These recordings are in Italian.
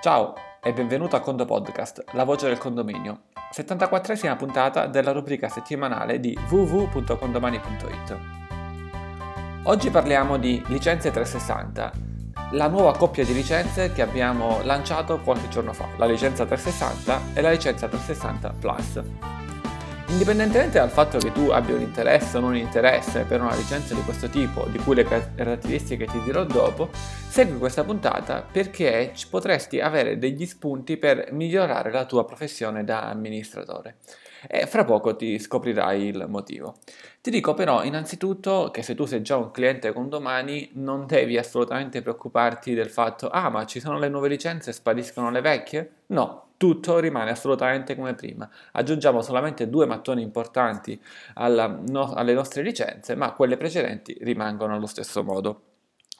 Ciao e benvenuto a Condo Podcast, la voce del condominio, 74esima puntata della rubrica settimanale di www.condomani.it. Oggi parliamo di licenze 360, la nuova coppia di licenze che abbiamo lanciato qualche giorno fa, la licenza 360 e la licenza 360 Plus. Indipendentemente dal fatto che tu abbia un interesse o non interesse per una licenza di questo tipo, di cui le caratteristiche ti dirò dopo, segui questa puntata perché potresti avere degli spunti per migliorare la tua professione da amministratore e fra poco ti scoprirai il motivo. Ti dico però innanzitutto che se tu sei già un cliente con domani non devi assolutamente preoccuparti del fatto ah ma ci sono le nuove licenze e spariscono le vecchie? No, tutto rimane assolutamente come prima. Aggiungiamo solamente due mattoni importanti alla, no, alle nostre licenze, ma quelle precedenti rimangono allo stesso modo.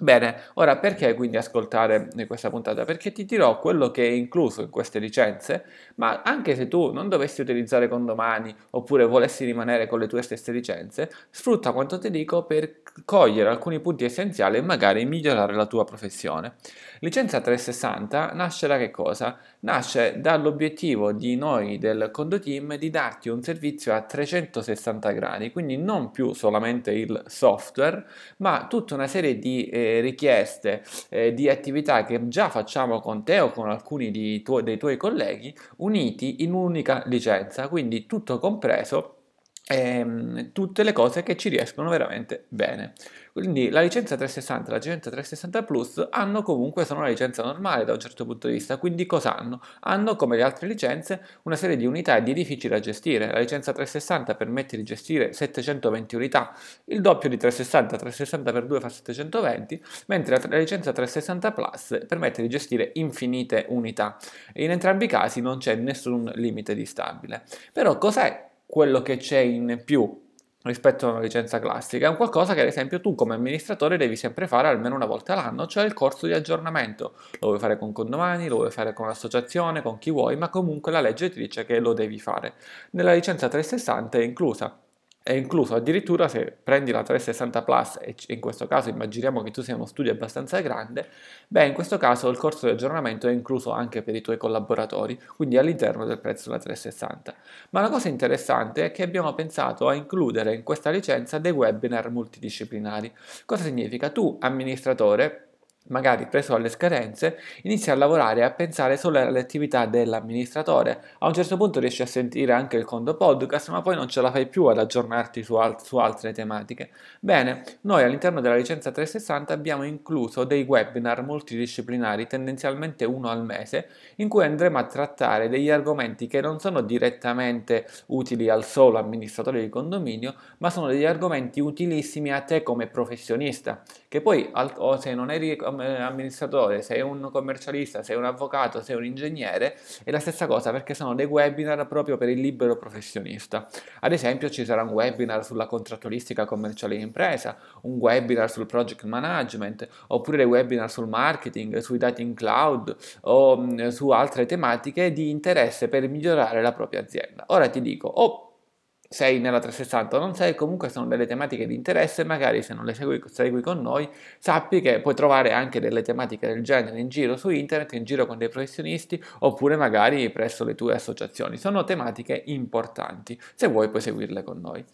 Bene, ora perché quindi ascoltare questa puntata? Perché ti dirò quello che è incluso in queste licenze, ma anche se tu non dovessi utilizzare condomani oppure volessi rimanere con le tue stesse licenze, sfrutta quanto ti dico per cogliere alcuni punti essenziali e magari migliorare la tua professione. Licenza 360 nasce da che cosa? Nasce dall'obiettivo di noi del Condo Team di darti un servizio a 360 gradi, quindi non più solamente il software, ma tutta una serie di eh, richieste, eh, di attività che già facciamo con te o con alcuni tu- dei tuoi colleghi uniti in un'unica licenza, quindi tutto compreso ehm, tutte le cose che ci riescono veramente bene. Quindi la licenza 360 e la licenza 360 Plus hanno comunque, sono una licenza normale da un certo punto di vista, quindi cosa hanno? Hanno come le altre licenze una serie di unità e di edifici da gestire. La licenza 360 permette di gestire 720 unità, il doppio di 360, 360 per 2 fa 720, mentre la licenza 360 Plus permette di gestire infinite unità. In entrambi i casi non c'è nessun limite di stabile. Però cos'è quello che c'è in più rispetto a una licenza classica, è un qualcosa che ad esempio tu come amministratore devi sempre fare almeno una volta l'anno, cioè il corso di aggiornamento. Lo vuoi fare con condomani, lo vuoi fare con l'associazione, con chi vuoi, ma comunque la legge ti dice che lo devi fare. Nella licenza 360 è inclusa è incluso addirittura se prendi la 360 Plus e in questo caso immaginiamo che tu sia uno studio abbastanza grande, beh in questo caso il corso di aggiornamento è incluso anche per i tuoi collaboratori, quindi all'interno del prezzo della 360. Ma la cosa interessante è che abbiamo pensato a includere in questa licenza dei webinar multidisciplinari. Cosa significa? Tu amministratore magari preso alle scadenze, inizi a lavorare e a pensare solo alle attività dell'amministratore. A un certo punto riesci a sentire anche il condo podcast, ma poi non ce la fai più ad aggiornarti su, al- su altre tematiche. Bene, noi all'interno della licenza 360 abbiamo incluso dei webinar multidisciplinari, tendenzialmente uno al mese, in cui andremo a trattare degli argomenti che non sono direttamente utili al solo amministratore di condominio, ma sono degli argomenti utilissimi a te come professionista, che poi o se non eri amministratore, sei un commercialista, sei un avvocato, sei un ingegnere, è la stessa cosa perché sono dei webinar proprio per il libero professionista. Ad esempio ci sarà un webinar sulla contrattualistica commerciale in impresa, un webinar sul project management, oppure dei webinar sul marketing, sui dati in cloud o mh, su altre tematiche di interesse per migliorare la propria azienda. Ora ti dico, oh, sei nella 360 o non sei, comunque sono delle tematiche di interesse, magari se non le segui, segui, con noi, sappi che puoi trovare anche delle tematiche del genere in giro su internet, in giro con dei professionisti, oppure magari presso le tue associazioni. Sono tematiche importanti, se vuoi puoi seguirle con noi.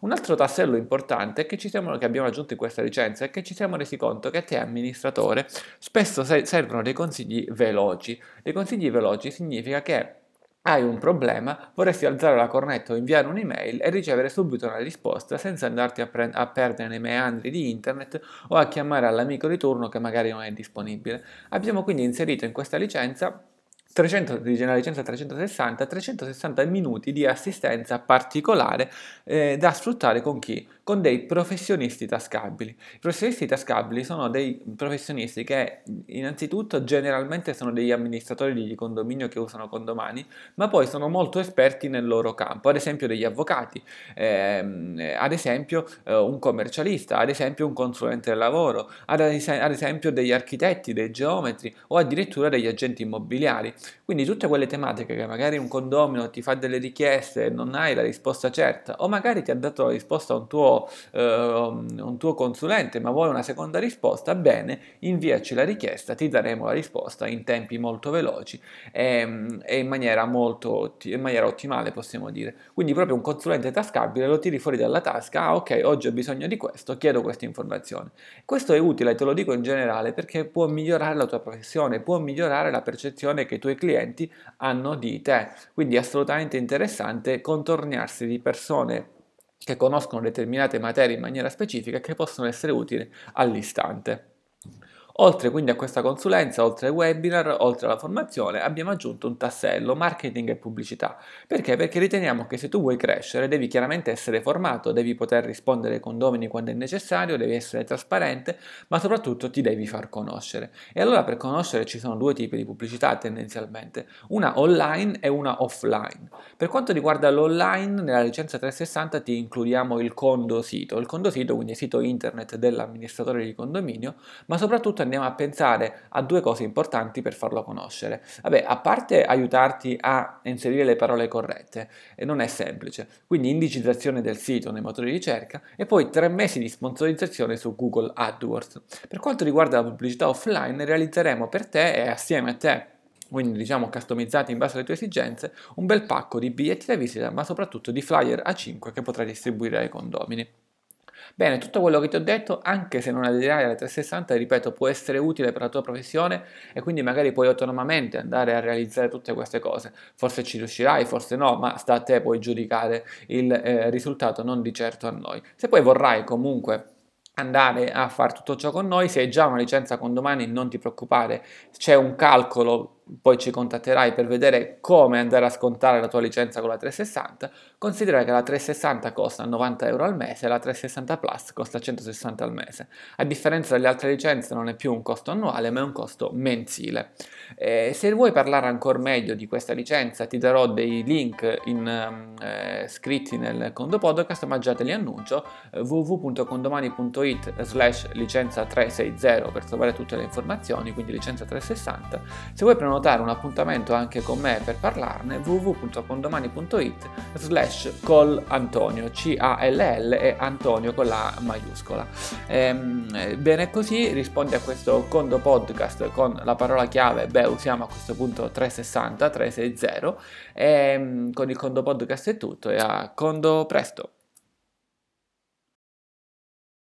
Un altro tassello importante che, siamo, che abbiamo aggiunto in questa licenza è che ci siamo resi conto che a te amministratore spesso servono dei consigli veloci. Dei consigli veloci significa che hai un problema, vorresti alzare la cornetta o inviare un'email e ricevere subito una risposta senza andarti a, pre- a, perdere nei meandri di internet o a chiamare all'amico di turno che magari non è disponibile. Abbiamo quindi inserito in questa licenza 300, la licenza 360, 360 minuti di assistenza particolare eh, da sfruttare con chi? Con dei professionisti tascabili. I professionisti tascabili sono dei professionisti che innanzitutto generalmente sono degli amministratori di condominio che usano condomani, ma poi sono molto esperti nel loro campo, ad esempio degli avvocati, ehm, ad esempio eh, un commercialista, ad esempio un consulente del lavoro, ad, ad esempio degli architetti, dei geometri o addirittura degli agenti immobiliari Quindi tutte quelle tematiche che magari un condomino ti fa delle richieste e non hai la risposta certa, o magari ti ha dato la risposta un tuo, eh, un tuo consulente, ma vuoi una seconda risposta, bene, inviaci la richiesta, ti daremo la risposta in tempi molto veloci e, e in, maniera molto, in maniera ottimale, possiamo dire. Quindi proprio un consulente tascabile lo tiri fuori dalla tasca, ah ok, oggi ho bisogno di questo, chiedo questa informazione. Questo è utile, te lo dico in generale, perché può migliorare la tua professione, può migliorare la percezione che i tuoi clienti hanno di te. Quindi è assolutamente interessante contornarsi di persone che conoscono determinate materie in maniera specifica che possono essere utili all'istante. Oltre quindi a questa consulenza, oltre ai webinar, oltre alla formazione, abbiamo aggiunto un tassello marketing e pubblicità. Perché? Perché riteniamo che se tu vuoi crescere devi chiaramente essere formato, devi poter rispondere ai condomini quando è necessario, devi essere trasparente, ma soprattutto ti devi far conoscere. E allora per conoscere ci sono due tipi di pubblicità tendenzialmente, una online e una offline. Per quanto riguarda l'online, nella licenza 360 ti includiamo il condo sito, il condo sito quindi il sito internet dell'amministratore di condominio, ma soprattutto andiamo a pensare a due cose importanti per farlo conoscere. Vabbè, a parte aiutarti a inserire le parole corrette, e non è semplice, quindi indicizzazione del sito nei motori di ricerca e poi tre mesi di sponsorizzazione su Google AdWords. Per quanto riguarda la pubblicità offline, realizzeremo per te e assieme a te quindi diciamo customizzati in base alle tue esigenze, un bel pacco di biglietti da visita, ma soprattutto di flyer A5 che potrai distribuire ai condomini. Bene, tutto quello che ti ho detto, anche se non aderirai alla 360, ripeto, può essere utile per la tua professione e quindi magari puoi autonomamente andare a realizzare tutte queste cose. Forse ci riuscirai, forse no, ma sta a te poi giudicare il eh, risultato, non di certo a noi. Se poi vorrai comunque andare a fare tutto ciò con noi, se hai già una licenza con domani non ti preoccupare, c'è un calcolo poi ci contatterai per vedere come andare a scontare la tua licenza con la 360, considera che la 360 costa 90 euro al mese e la 360 Plus costa 160 al mese. A differenza delle altre licenze non è più un costo annuale ma è un costo mensile. Eh, se vuoi parlare ancora meglio di questa licenza ti darò dei link in, eh, scritti nel Condo Podcast ma già te li annuncio eh, www.condomani.it slash licenza 360 per trovare tutte le informazioni quindi licenza 360 se vuoi prenotare prenotare un appuntamento anche con me per parlarne www.condomani.it slash call Antonio C-A-L-L e Antonio con la maiuscola. Ehm, bene così rispondi a questo condo podcast con la parola chiave beh usiamo a questo punto 360 360 e con il condo podcast è tutto e a condo presto